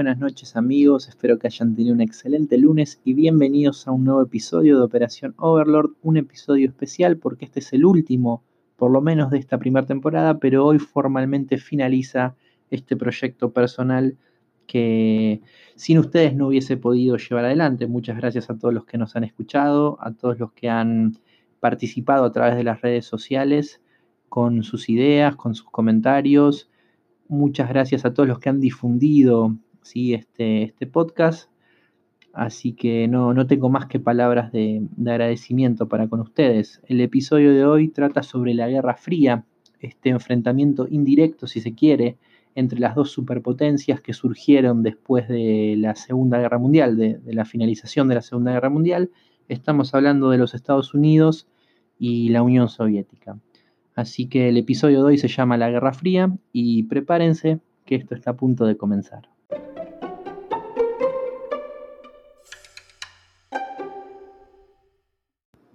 buenas noches amigos, espero que hayan tenido un excelente lunes y bienvenidos a un nuevo episodio de Operación Overlord, un episodio especial porque este es el último, por lo menos de esta primera temporada, pero hoy formalmente finaliza este proyecto personal que sin ustedes no hubiese podido llevar adelante. Muchas gracias a todos los que nos han escuchado, a todos los que han participado a través de las redes sociales con sus ideas, con sus comentarios. Muchas gracias a todos los que han difundido ¿sí? este, este podcast. Así que no, no tengo más que palabras de, de, agradecimiento para con ustedes. El episodio de hoy trata sobre la Guerra Fría, este enfrentamiento indirecto, si se quiere, entre las dos superpotencias que surgieron después de la Segunda Guerra Mundial, de la finalización de la Segunda Guerra Mundial. Estamos hablando de los Estados Unidos y la Unión Soviética. Así que el episodio de hoy se llama La Guerra Fría y prepárense que esto está a punto de comenzar.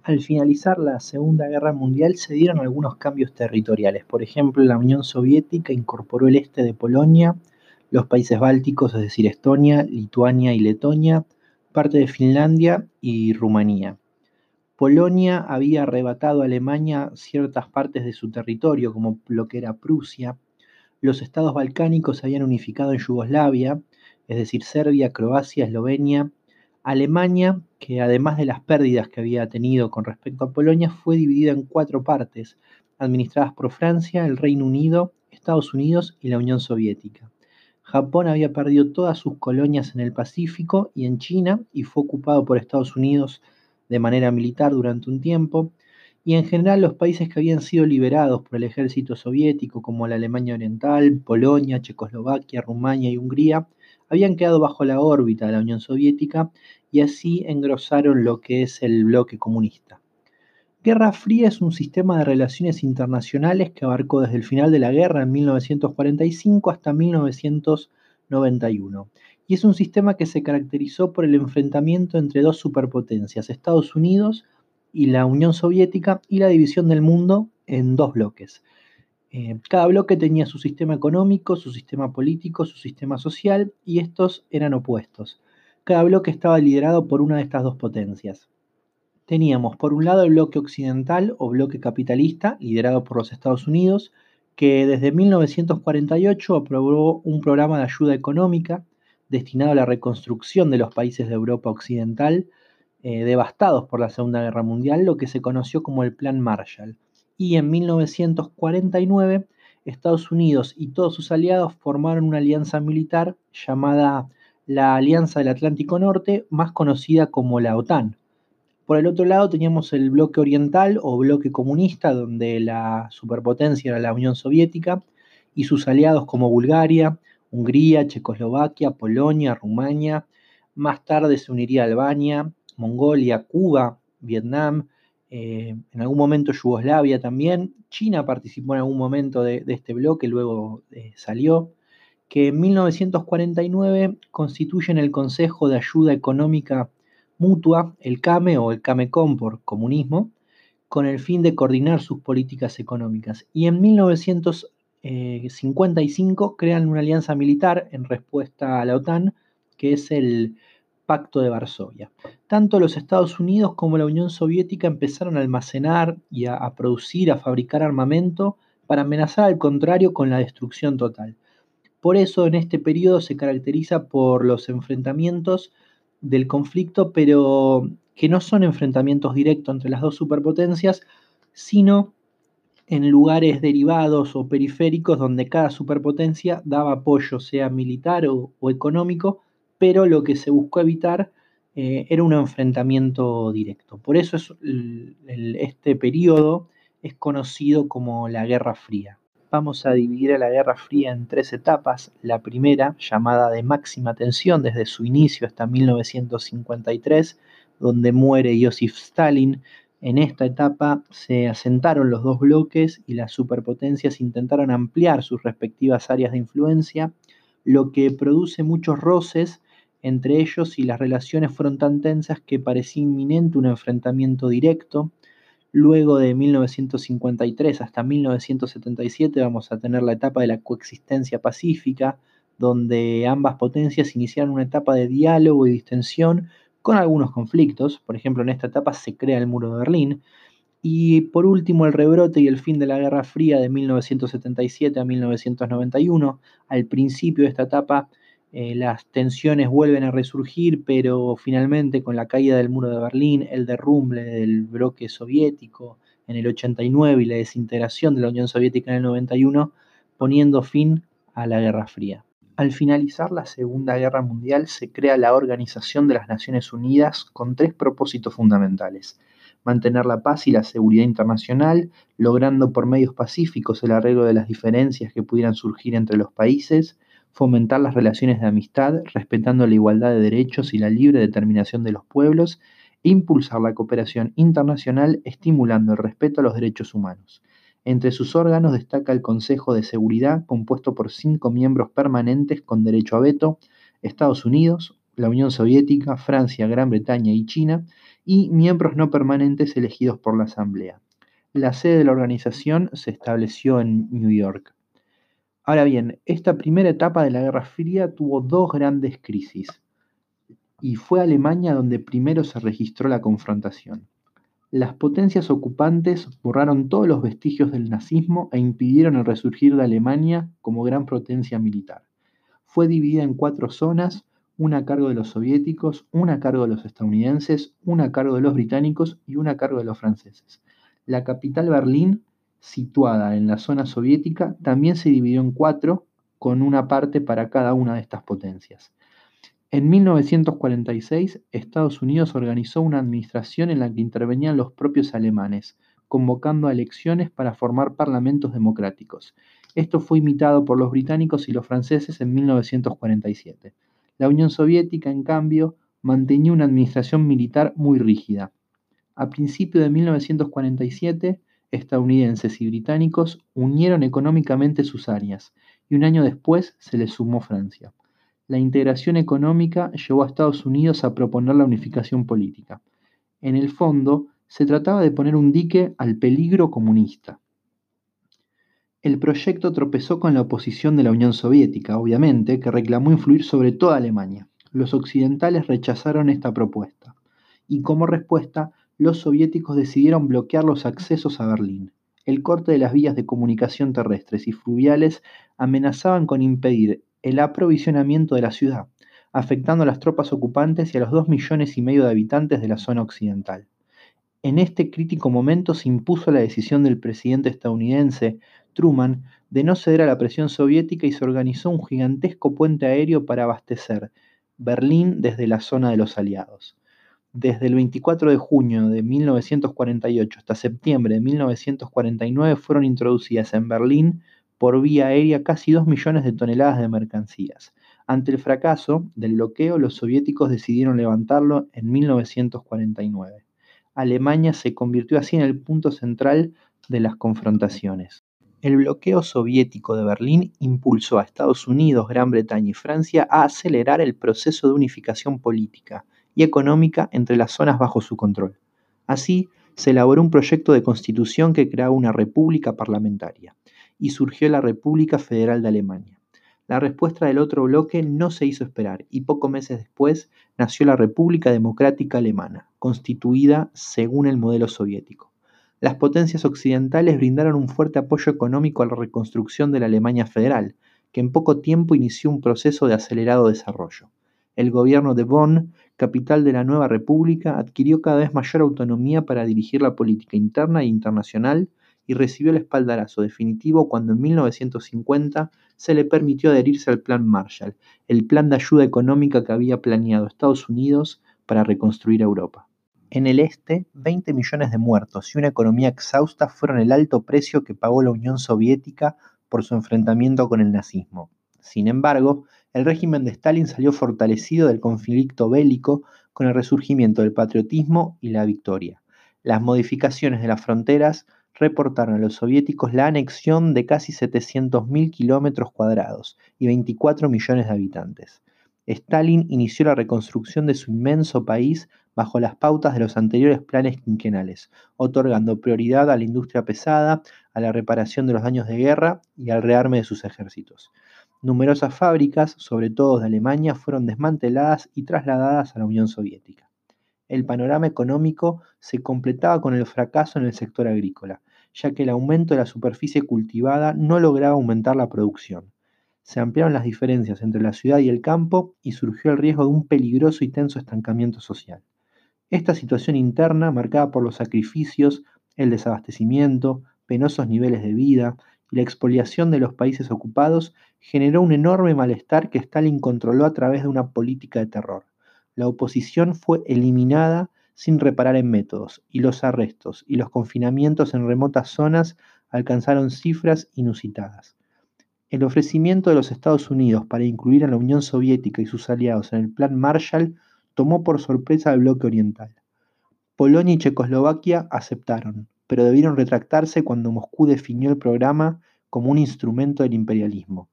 Al finalizar la Segunda Guerra Mundial se dieron algunos cambios territoriales. Por ejemplo, la Unión Soviética incorporó el este de Polonia, los países bálticos, es decir, Estonia, Lituania y Letonia, parte de Finlandia y Rumanía. Polonia había arrebatado a Alemania ciertas partes de su territorio, como lo que era Prusia. Los estados balcánicos se habían unificado en Yugoslavia, es decir, Serbia, Croacia, Eslovenia. Alemania, que además de las pérdidas que había tenido con respecto a Polonia, fue dividida en cuatro partes, administradas por Francia, el Reino Unido, Estados Unidos y la Unión Soviética. Japón había perdido todas sus colonias en el Pacífico y en China y fue ocupado por Estados Unidos de manera militar durante un tiempo, y en general los países que habían sido liberados por el ejército soviético, como la Alemania Oriental, Polonia, Checoslovaquia, Rumania y Hungría, habían quedado bajo la órbita de la Unión Soviética y así engrosaron lo que es el bloque comunista. Guerra Fría es un sistema de relaciones internacionales que abarcó desde el final de la guerra en 1945 hasta 1991 y es un sistema que se caracterizó por el enfrentamiento entre dos superpotencias, Estados Unidos y la Unión Soviética, y la división del mundo en dos bloques. Eh, cada bloque tenía su sistema económico, su sistema político, su sistema social, y estos eran opuestos. Cada bloque estaba liderado por una de estas dos potencias. Teníamos por un lado el bloque occidental o bloque capitalista, liderado por los Estados Unidos, que desde 1948 aprobó un programa de ayuda económica destinado a la reconstrucción de los países de Europa Occidental eh, devastados por la Segunda Guerra Mundial, lo que se conoció como el Plan Marshall. Y en 1949, Estados Unidos y todos sus aliados formaron una alianza militar llamada la Alianza del Atlántico Norte, más conocida como la OTAN. Por el otro lado teníamos el bloque oriental o bloque comunista, donde la superpotencia era la Unión Soviética y sus aliados como Bulgaria, Hungría, Checoslovaquia, Polonia, Rumania. Más tarde se uniría Albania, Mongolia, Cuba, Vietnam, eh, en algún momento Yugoslavia también. China participó en algún momento de, este bloque, luego eh, salió. Que en 1949 constituyen el Consejo de Ayuda Económica Mutua, el CAME o el CAMECOM por comunismo, con el fin de coordinar sus políticas económicas. Y en 1900 55 eh, crean una alianza militar en respuesta a la OTAN, que es el Pacto de Varsovia. Tanto los Estados Unidos como la Unión Soviética empezaron a almacenar y a, producir, a fabricar armamento para amenazar al contrario con la destrucción total. Por eso en este periodo se caracteriza por los enfrentamientos del conflicto, pero que no son enfrentamientos directos entre las dos superpotencias, sino en lugares derivados o periféricos donde cada superpotencia daba apoyo, sea militar o, económico, pero lo que se buscó evitar eh, era un enfrentamiento directo. Por eso es este periodo es conocido como la Guerra Fría. Vamos a dividir a la Guerra Fría en tres etapas. La primera, llamada de máxima tensión desde su inicio hasta 1953, donde muere Joseph Stalin, en esta etapa se asentaron los dos bloques y las superpotencias intentaron ampliar sus respectivas áreas de influencia, lo que produce muchos roces entre ellos y las relaciones fueron tan tensas que parecía inminente un enfrentamiento directo. Luego de 1953 hasta 1977 vamos a tener la etapa de la coexistencia pacífica, donde ambas potencias iniciaron una etapa de diálogo y distensión con algunos conflictos. Por ejemplo, en esta etapa se crea el muro de Berlín. Y por último, el rebrote y el fin de la Guerra Fría de 1977 a 1991. Al principio de esta etapa, eh, las tensiones vuelven a resurgir, pero finalmente con la caída del muro de Berlín, el derrumbe del bloque soviético en el 89 y la desintegración de la Unión Soviética en el 91, poniendo fin a la Guerra Fría. Al finalizar la Segunda Guerra Mundial se crea la Organización de las Naciones Unidas con tres propósitos fundamentales. Mantener la paz y la seguridad internacional, logrando por medios pacíficos el arreglo de las diferencias que pudieran surgir entre los países, fomentar las relaciones de amistad, respetando la igualdad de derechos y la libre determinación de los pueblos, e impulsar la cooperación internacional estimulando el respeto a los derechos humanos. Entre sus órganos destaca el Consejo de Seguridad, compuesto por cinco miembros permanentes con derecho a veto, Estados Unidos, la Unión Soviética, Francia, Gran Bretaña y China, y miembros no permanentes elegidos por la Asamblea. La sede de la organización se estableció en New York. Ahora bien, esta primera etapa de la Guerra Fría tuvo dos grandes crisis, y fue Alemania donde primero se registró la confrontación. Las potencias ocupantes borraron todos los vestigios del nazismo e impidieron el resurgir de Alemania como gran potencia militar. Fue dividida en cuatro zonas, una a cargo de los soviéticos, una a cargo de los estadounidenses, una a cargo de los británicos y una a cargo de los franceses. La capital Berlín, situada en la zona soviética, también se dividió en cuatro, con una parte para cada una de estas potencias. En 1946, Estados Unidos organizó una administración en la que intervenían los propios alemanes, convocando elecciones para formar parlamentos democráticos. Esto fue imitado por los británicos y los franceses en 1947. La Unión Soviética, en cambio, mantenía una administración militar muy rígida. A principios de 1947, estadounidenses y británicos unieron económicamente sus áreas, y un año después se les sumó Francia. La integración económica llevó a Estados Unidos a proponer la unificación política. En el fondo, se trataba de poner un dique al peligro comunista. El proyecto tropezó con la oposición de la Unión Soviética, obviamente, que reclamó influir sobre toda Alemania. Los occidentales rechazaron esta propuesta y como respuesta los soviéticos decidieron bloquear los accesos a Berlín. El corte de las vías de comunicación terrestres y fluviales amenazaban con impedir el aprovisionamiento de la ciudad, afectando a las tropas ocupantes y a los dos millones y medio de habitantes de la zona occidental. En este crítico momento se impuso la decisión del presidente estadounidense Truman de no ceder a la presión soviética y se organizó un gigantesco puente aéreo para abastecer Berlín desde la zona de los aliados. Desde el 24 de junio de 1948 hasta septiembre de 1949 fueron introducidas en Berlín por vía aérea casi 2 millones de toneladas de mercancías. Ante el fracaso del bloqueo, los soviéticos decidieron levantarlo en 1949. Alemania se convirtió así en el punto central de las confrontaciones. El bloqueo soviético de Berlín impulsó a Estados Unidos, Gran Bretaña y Francia a acelerar el proceso de unificación política y económica entre las zonas bajo su control. Así, se elaboró un proyecto de constitución que creaba una república parlamentaria y surgió la República Federal de Alemania. La respuesta del otro bloque no se hizo esperar y pocos meses después nació la República Democrática Alemana, constituida según el modelo soviético. Las potencias occidentales brindaron un fuerte apoyo económico a la reconstrucción de la Alemania federal, que en poco tiempo inició un proceso de acelerado desarrollo. El gobierno de Bonn, capital de la nueva república, adquirió cada vez mayor autonomía para dirigir la política interna e internacional y recibió el espaldarazo definitivo cuando en 1950 se le permitió adherirse al Plan Marshall, el plan de ayuda económica que había planeado Estados Unidos para reconstruir Europa. En el este, 20 millones de muertos y una economía exhausta fueron el alto precio que pagó la Unión Soviética por su enfrentamiento con el nazismo. Sin embargo, el régimen de Stalin salió fortalecido del conflicto bélico con el resurgimiento del patriotismo y la victoria. Las modificaciones de las fronteras reportaron a los soviéticos la anexión de casi 700.000 kilómetros cuadrados y 24 millones de habitantes. Stalin inició la reconstrucción de su inmenso país bajo las pautas de los anteriores planes quinquenales, otorgando prioridad a la industria pesada, a la reparación de los daños de guerra y al rearme de sus ejércitos. Numerosas fábricas, sobre todo de Alemania, fueron desmanteladas y trasladadas a la Unión Soviética. El panorama económico se completaba con el fracaso en el sector agrícola, ya que el aumento de la superficie cultivada no lograba aumentar la producción. Se ampliaron las diferencias entre la ciudad y el campo y surgió el riesgo de un peligroso y tenso estancamiento social. Esta situación interna, marcada por los sacrificios, el desabastecimiento, penosos niveles de vida y la expoliación de los países ocupados, generó un enorme malestar que Stalin controló a través de una política de terror. La oposición fue eliminada sin reparar en métodos, y los arrestos y los confinamientos en remotas zonas alcanzaron cifras inusitadas. El ofrecimiento de los Estados Unidos para incluir a la Unión Soviética y sus aliados en el Plan Marshall tomó por sorpresa al bloque oriental. Polonia y Checoslovaquia aceptaron, pero debieron retractarse cuando Moscú definió el programa como un instrumento del imperialismo.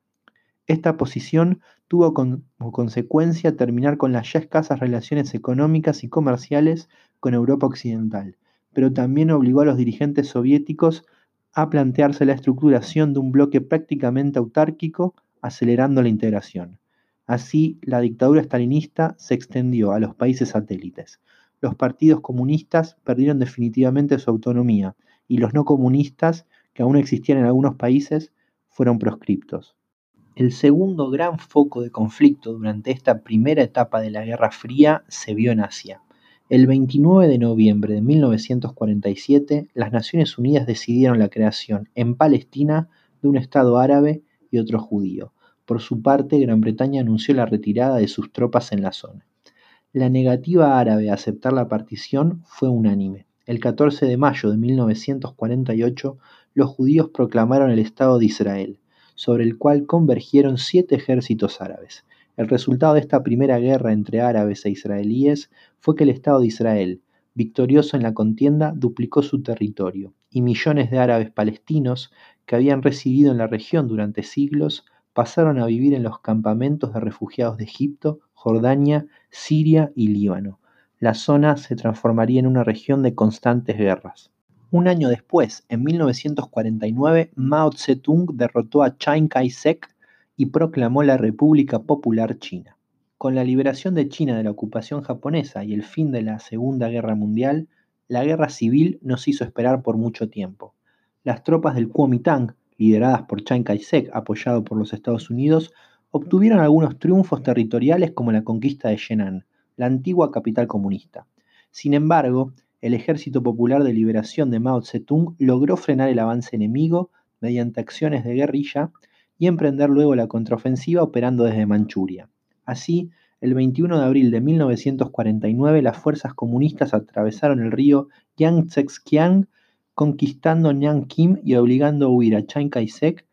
Esta posición tuvo como consecuencia terminar con las ya escasas relaciones económicas y comerciales con Europa Occidental, pero también obligó a los dirigentes soviéticos a plantearse la estructuración de un bloque prácticamente autárquico, acelerando la integración. Así, la dictadura estalinista se extendió a los países satélites. Los partidos comunistas perdieron definitivamente su autonomía y los no comunistas, que aún existían en algunos países, fueron proscriptos. El segundo gran foco de conflicto durante esta primera etapa de la Guerra Fría se vio en Asia. El 29 de noviembre de 1947, las Naciones Unidas decidieron la creación en Palestina de un Estado árabe y otro judío. Por su parte, Gran Bretaña anunció la retirada de sus tropas en la zona. La negativa árabe a aceptar la partición fue unánime. El 14 de mayo de 1948, los judíos proclamaron el Estado de Israel sobre el cual convergieron siete ejércitos árabes. El resultado de esta primera guerra entre árabes e israelíes fue que el Estado de Israel, victorioso en la contienda, duplicó su territorio, y millones de árabes palestinos que habían residido en la región durante siglos pasaron a vivir en los campamentos de refugiados de Egipto, Jordania, Siria y Líbano. La zona se transformaría en una región de constantes guerras. Un año después, en 1949, Mao Zedong derrotó a Chiang Kai-shek y proclamó la República Popular China. Con la liberación de China de la ocupación japonesa y el fin de la Segunda Guerra Mundial, la guerra civil nos hizo esperar por mucho tiempo. Las tropas del Kuomintang, lideradas por Chiang Kai-shek, apoyado por los Estados Unidos, obtuvieron algunos triunfos territoriales como la conquista de Shenan, la antigua capital comunista. Sin embargo, el Ejército Popular de Liberación de Mao Zedong logró frenar el avance enemigo mediante acciones de guerrilla y emprender luego la contraofensiva operando desde Manchuria. Así, el 21 de abril de 1949 las fuerzas comunistas atravesaron el río Yangtze-Kiang conquistando Nanking y obligando a huir a Chiang Kai-shek,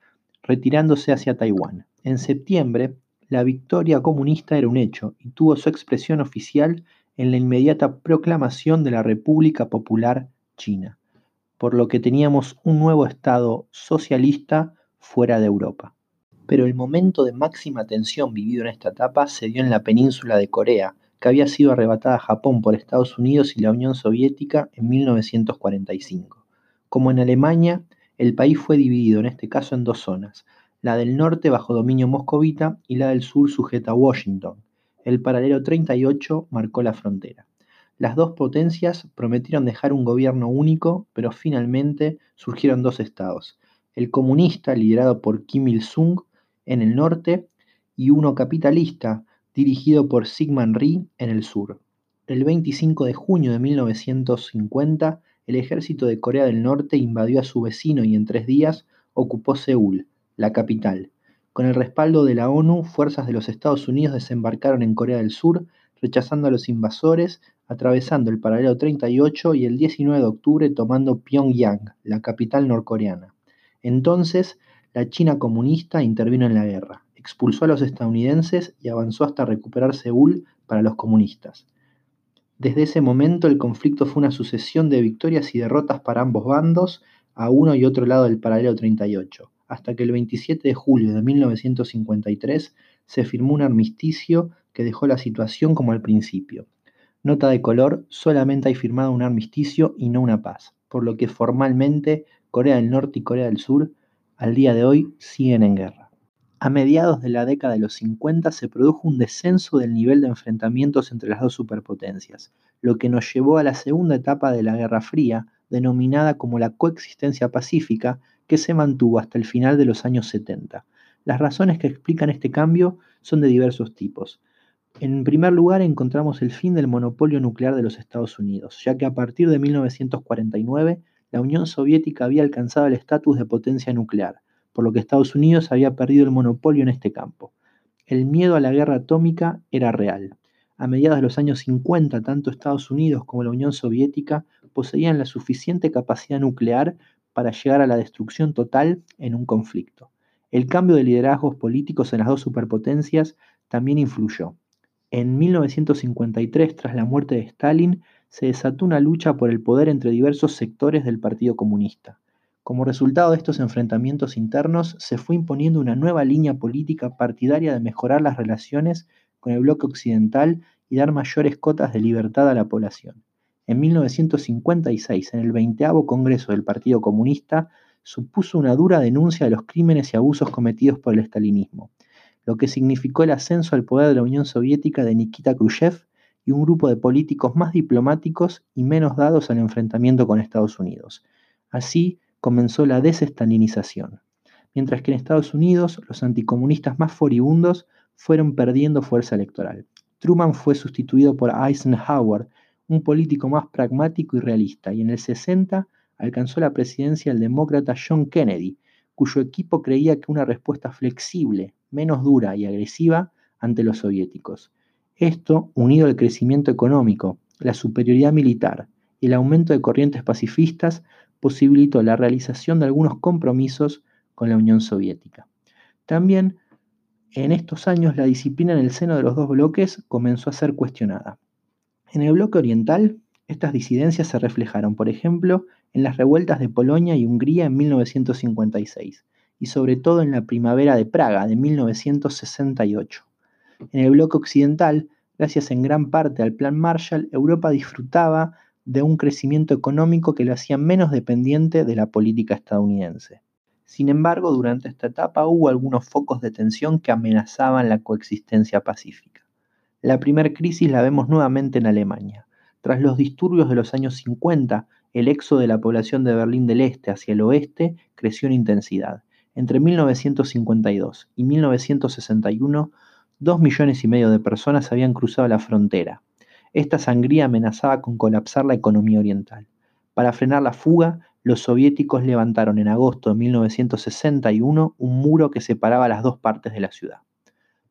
retirándose hacia Taiwán. En septiembre, la victoria comunista era un hecho y tuvo su expresión oficial en la inmediata proclamación de la República Popular China, por lo que teníamos un nuevo Estado socialista fuera de Europa. Pero el momento de máxima tensión vivido en esta etapa se dio en la península de Corea, que había sido arrebatada a Japón por Estados Unidos y la Unión Soviética en 1945. Como en Alemania, el país fue dividido en este caso en dos zonas, la del norte bajo dominio moscovita y la del sur sujeta a Washington, el paralelo 38 marcó la frontera. Las dos potencias prometieron dejar un gobierno único, pero finalmente surgieron dos estados, el comunista liderado por Kim Il-sung en el norte y uno capitalista dirigido por Sigmund Rhee en el sur. El 25 de junio de 1950, el ejército de Corea del Norte invadió a su vecino y en tres días ocupó Seúl, la capital, con el respaldo de la ONU, fuerzas de los Estados Unidos desembarcaron en Corea del Sur, rechazando a los invasores, atravesando el paralelo 38 y el 19 de octubre tomando Pyongyang, la capital norcoreana. Entonces, la China comunista intervino en la guerra, expulsó a los estadounidenses y avanzó hasta recuperar Seúl para los comunistas. Desde ese momento el conflicto fue una sucesión de victorias y derrotas para ambos bandos, a uno y otro lado del paralelo 38 hasta que el 27 de julio de 1953 se firmó un armisticio que dejó la situación como al principio. Nota de color, solamente hay firmado un armisticio y no una paz, por lo que formalmente Corea del Norte y Corea del Sur al día de hoy siguen en guerra. A mediados de la década de los 50 se produjo un descenso del nivel de enfrentamientos entre las dos superpotencias, lo que nos llevó a la segunda etapa de la Guerra Fría, denominada como la coexistencia pacífica, que se mantuvo hasta el final de los años 70. Las razones que explican este cambio son de diversos tipos. En primer lugar, encontramos el fin del monopolio nuclear de los Estados Unidos, ya que a partir de 1949 la Unión Soviética había alcanzado el estatus de potencia nuclear, por lo que Estados Unidos había perdido el monopolio en este campo. El miedo a la guerra atómica era real. A mediados de los años 50, tanto Estados Unidos como la Unión Soviética poseían la suficiente capacidad nuclear para llegar a la destrucción total en un conflicto. El cambio de liderazgos políticos en las dos superpotencias también influyó. En 1953, tras la muerte de Stalin, se desató una lucha por el poder entre diversos sectores del Partido Comunista. Como resultado de estos enfrentamientos internos, se fue imponiendo una nueva línea política partidaria de mejorar las relaciones con el bloque occidental y dar mayores cotas de libertad a la población. En 1956, en el 20 Congreso del Partido Comunista, supuso una dura denuncia de los crímenes y abusos cometidos por el estalinismo lo que significó el ascenso al poder de la Unión Soviética de Nikita Khrushchev y un grupo de políticos más diplomáticos y menos dados al enfrentamiento con Estados Unidos. Así comenzó la desestalinización. Mientras que en Estados Unidos los anticomunistas más furibundos fueron perdiendo fuerza electoral. Truman fue sustituido por Eisenhower, un político más pragmático y realista, y en el 60 alcanzó la presidencia el demócrata John Kennedy, cuyo equipo creía que una respuesta flexible, menos dura y agresiva ante los soviéticos. Esto, unido al crecimiento económico, la superioridad militar y el aumento de corrientes pacifistas, posibilitó la realización de algunos compromisos con la Unión Soviética. También en estos años la disciplina en el seno de los dos bloques comenzó a ser cuestionada. En el bloque oriental, estas disidencias se reflejaron, por ejemplo, en las revueltas de Polonia y Hungría en 1956 y sobre todo en la primavera de Praga de 1968. En el bloque occidental, gracias en gran parte al Plan Marshall, Europa disfrutaba de un crecimiento económico que lo hacía menos dependiente de la política estadounidense. Sin embargo, durante esta etapa hubo algunos focos de tensión que amenazaban la coexistencia pacífica. La primera crisis la vemos nuevamente en Alemania. Tras los disturbios de los años 50, el éxodo de la población de Berlín del Este hacia el oeste creció en intensidad. Entre 1952 y 1961, dos millones y medio de personas habían cruzado la frontera. Esta sangría amenazaba con colapsar la economía oriental. Para frenar la fuga, los soviéticos levantaron en agosto de 1961 un muro que separaba las dos partes de la ciudad.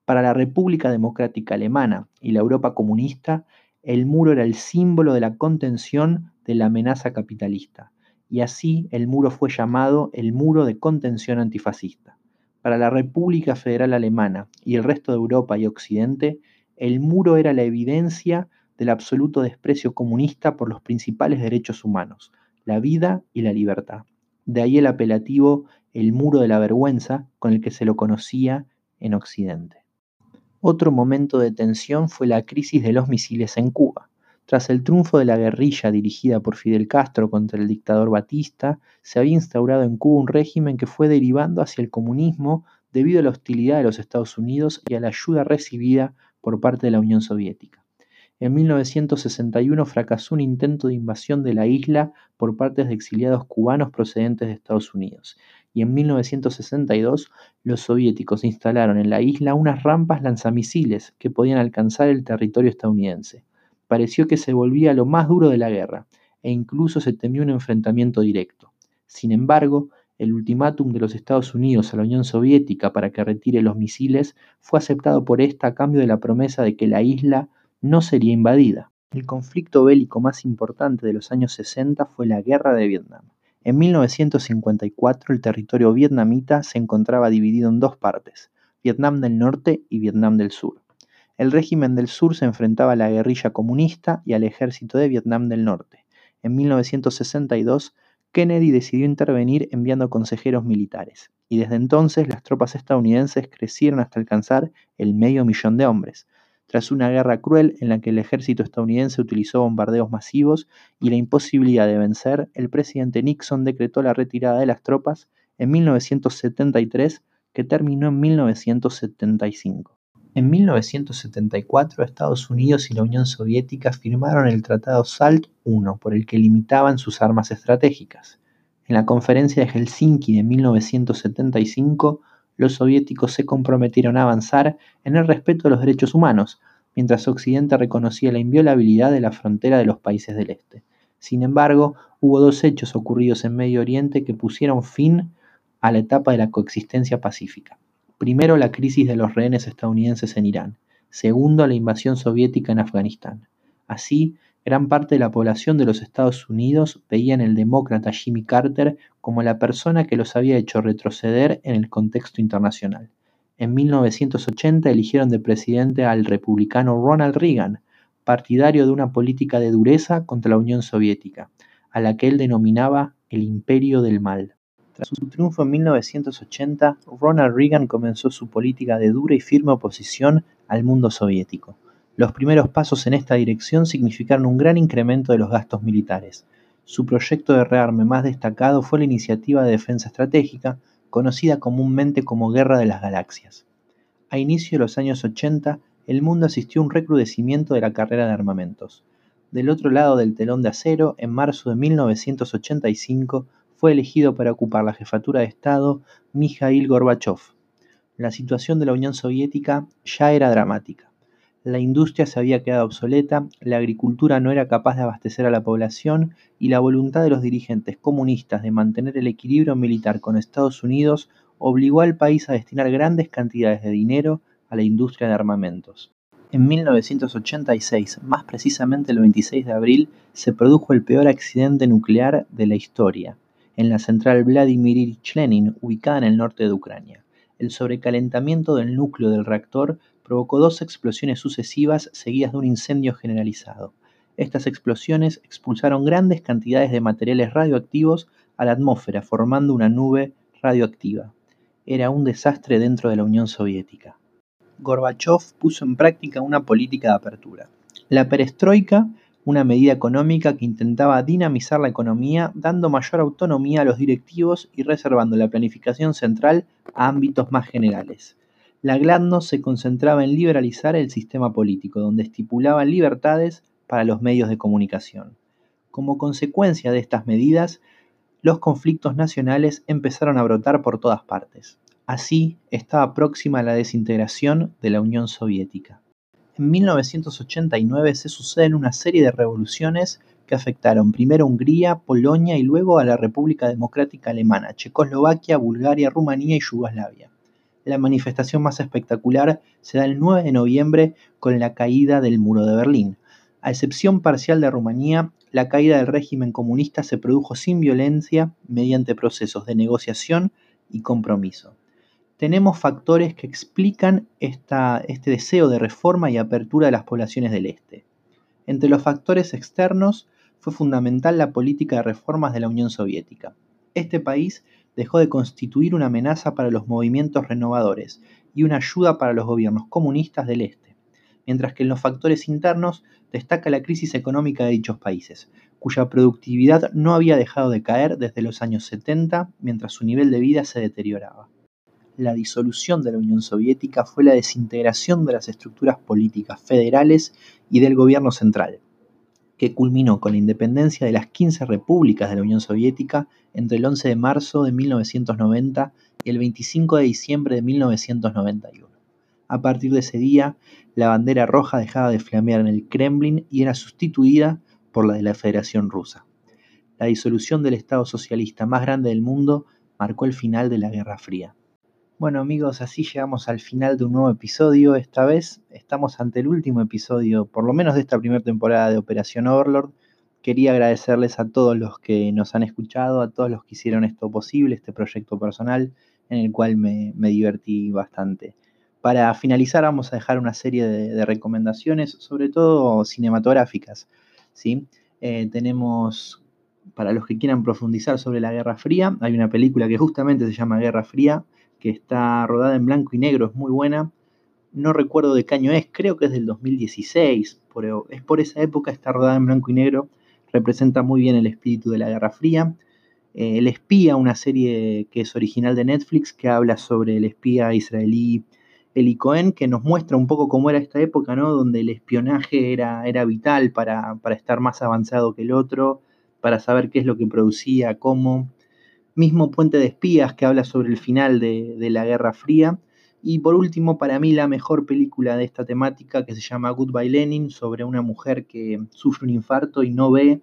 Para la República Democrática Alemana y la Europa comunista, el muro era el símbolo de la contención de la amenaza capitalista, y así el muro fue llamado el muro de contención antifascista. Para la República Federal Alemana y el resto de Europa y Occidente, el muro era la evidencia del absoluto desprecio comunista por los principales derechos humanos, la vida y la libertad. De ahí el apelativo el muro de la vergüenza con el que se lo conocía en Occidente. Otro momento de tensión fue la crisis de los misiles en Cuba. Tras el triunfo de la guerrilla dirigida por Fidel Castro contra el dictador Batista, se había instaurado en Cuba un régimen que fue derivando hacia el comunismo debido a la hostilidad de los Estados Unidos y a la ayuda recibida por parte de la Unión Soviética. En 1961 fracasó un intento de invasión de la isla por parte de exiliados cubanos procedentes de Estados Unidos, y en 1962 los soviéticos instalaron en la isla unas rampas lanzamisiles que podían alcanzar el territorio estadounidense. Pareció que se volvía lo más duro de la guerra e incluso se temió un enfrentamiento directo. Sin embargo, el ultimátum de los Estados Unidos a la Unión Soviética para que retire los misiles fue aceptado por esta a cambio de la promesa de que la isla no sería invadida. El conflicto bélico más importante de los años 60 fue la Guerra de Vietnam. En 1954 el territorio vietnamita se encontraba dividido en dos partes, Vietnam del Norte y Vietnam del Sur. El régimen del sur se enfrentaba a la guerrilla comunista y al ejército de Vietnam del Norte. En 1962, Kennedy decidió intervenir enviando consejeros militares, y desde entonces las tropas estadounidenses crecieron hasta alcanzar el medio millón de hombres, tras una guerra cruel en la que el ejército estadounidense utilizó bombardeos masivos y la imposibilidad de vencer, el presidente Nixon decretó la retirada de las tropas en 1973, que terminó en 1975. En 1974, Estados Unidos y la Unión Soviética firmaron el Tratado SALT I, por el que limitaban sus armas estratégicas. En la conferencia de Helsinki de 1975, los soviéticos se comprometieron a avanzar en el respeto de los derechos humanos, mientras Occidente reconocía la inviolabilidad de la frontera de los países del Este. Sin embargo, hubo dos hechos ocurridos en Medio Oriente que pusieron fin a la etapa de la coexistencia pacífica. Primero, la crisis de los rehenes estadounidenses en Irán. Segundo, la invasión soviética en Afganistán. Así, gran parte de la población de los Estados Unidos veía en el demócrata Jimmy Carter como la persona que los había hecho retroceder en el contexto internacional. En 1980 eligieron de presidente al republicano Ronald Reagan, partidario de una política de dureza contra la Unión Soviética, a la que él denominaba el imperio del mal. Tras su triunfo en 1980, Ronald Reagan comenzó su política de dura y firme oposición al mundo soviético. Los primeros pasos en esta dirección significaron un gran incremento de los gastos militares. Su proyecto de rearme más destacado fue la Iniciativa de Defensa Estratégica, conocida comúnmente como Guerra de las Galaxias. A inicio de los años 80, el mundo asistió a un recrudecimiento de la carrera de armamentos. Del otro lado del telón de acero, en marzo de 1985, fue elegido para ocupar la jefatura de Estado Mikhail Gorbachev. La situación de la Unión Soviética ya era dramática. La industria se había quedado obsoleta, la agricultura no era capaz de abastecer a la población y la voluntad de los dirigentes comunistas de mantener el equilibrio militar con Estados Unidos obligó al país a destinar grandes cantidades de dinero a la industria de armamentos. En 1986, más precisamente el 26 de abril, se produjo el peor accidente nuclear de la historia, en la central Vladimir Ilyich Lenin, ubicada en el norte de Ucrania. El sobrecalentamiento del núcleo del reactor provocó dos explosiones sucesivas seguidas de un incendio generalizado. Estas explosiones expulsaron grandes cantidades de materiales radioactivos a la atmósfera, formando una nube radioactiva. Era un desastre dentro de la Unión Soviética. Gorbachev puso en práctica una política de apertura. La perestroika, una medida económica que intentaba dinamizar la economía dando mayor autonomía a los directivos y reservando la planificación central a ámbitos más generales. La gladnost se concentraba en liberalizar el sistema político, donde estipulaban libertades para los medios de comunicación. Como consecuencia de estas medidas, los conflictos nacionales empezaron a brotar por todas partes. Así estaba próxima la desintegración de la Unión Soviética. En 1989 se suceden una serie de revoluciones que afectaron primero a Hungría, Polonia y luego a la República Democrática Alemana, Checoslovaquia, Bulgaria, Rumanía y Yugoslavia. La manifestación más espectacular se da el 9 de noviembre con la caída del muro de Berlín. A excepción parcial de Rumanía, la caída del régimen comunista se produjo sin violencia mediante procesos de negociación y compromiso tenemos factores que explican este deseo de reforma y apertura de las poblaciones del Este. Entre los factores externos fue fundamental la política de reformas de la Unión Soviética. Este país dejó de constituir una amenaza para los movimientos renovadores y una ayuda para los gobiernos comunistas del Este, mientras que en los factores internos destaca la crisis económica de dichos países, cuya productividad no había dejado de caer desde los años 70 mientras su nivel de vida se deterioraba. La disolución de la Unión Soviética fue la desintegración de las estructuras políticas federales y del gobierno central, que culminó con la independencia de las 15 repúblicas de la Unión Soviética entre el 11 de marzo de 1990 y el 25 de diciembre de 1991. A partir de ese día, la bandera roja dejaba de flamear en el Kremlin y era sustituida por la de la Federación Rusa. La disolución del Estado socialista más grande del mundo marcó el final de la Guerra Fría. Bueno amigos, así llegamos al final de un nuevo episodio. Esta vez estamos ante el último episodio, por lo menos de esta primera temporada de Operación Overlord. Quería agradecerles a todos los que nos han escuchado, a todos los que hicieron esto posible, este proyecto personal, en el cual me, divertí bastante. Para finalizar vamos a dejar una serie de, recomendaciones, sobre todo cinematográficas. ¿sí? Eh, tenemos, para los que quieran profundizar sobre la Guerra Fría, hay una película que justamente se llama Guerra Fría, que está rodada en blanco y negro, es muy buena. No recuerdo de qué año es, creo que es del 2016, pero es por esa época, está rodada en blanco y negro, representa muy bien el espíritu de la Guerra Fría. eh, El espía, una serie que es original de Netflix, que habla sobre el espía israelí Eli Cohen, que nos muestra un poco cómo era esta época, ¿no? Donde el espionaje era, era vital para, estar más avanzado que el otro, para saber qué es lo que producía, cómo. Mismo Puente de Espías, que habla sobre el final de, la Guerra Fría. Y por último, para mí la mejor película de esta temática, que se llama Goodbye Lenin, sobre una mujer que sufre un infarto y no ve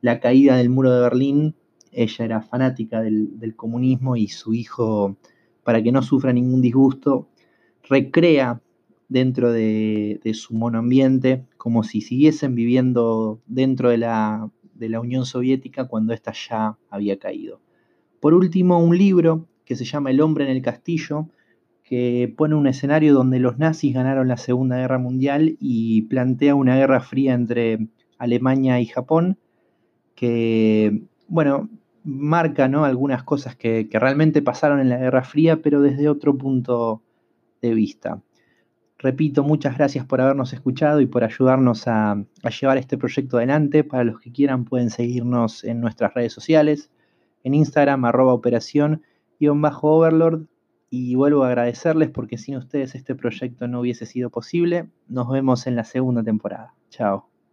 la caída del muro de Berlín. Ella era fanática del, comunismo y su hijo, para que no sufra ningún disgusto, recrea dentro de, su monoambiente como si siguiesen viviendo dentro de la, de la Unión Soviética cuando ésta ya había caído. Por último, un libro que se llama El hombre en el castillo, que pone un escenario donde los nazis ganaron la Segunda Guerra Mundial y plantea una guerra fría entre Alemania y Japón, que, bueno, marca ¿no? algunas cosas que, realmente pasaron en la Guerra Fría, pero desde otro punto de vista. Repito, muchas gracias por habernos escuchado y por ayudarnos a, a llevar este proyecto adelante. Para los que quieran pueden seguirnos en nuestras redes sociales, en Instagram, arroba operación, bajo overlord y vuelvo a agradecerles porque sin ustedes este proyecto no hubiese sido posible. Nos vemos en la segunda temporada. Chao.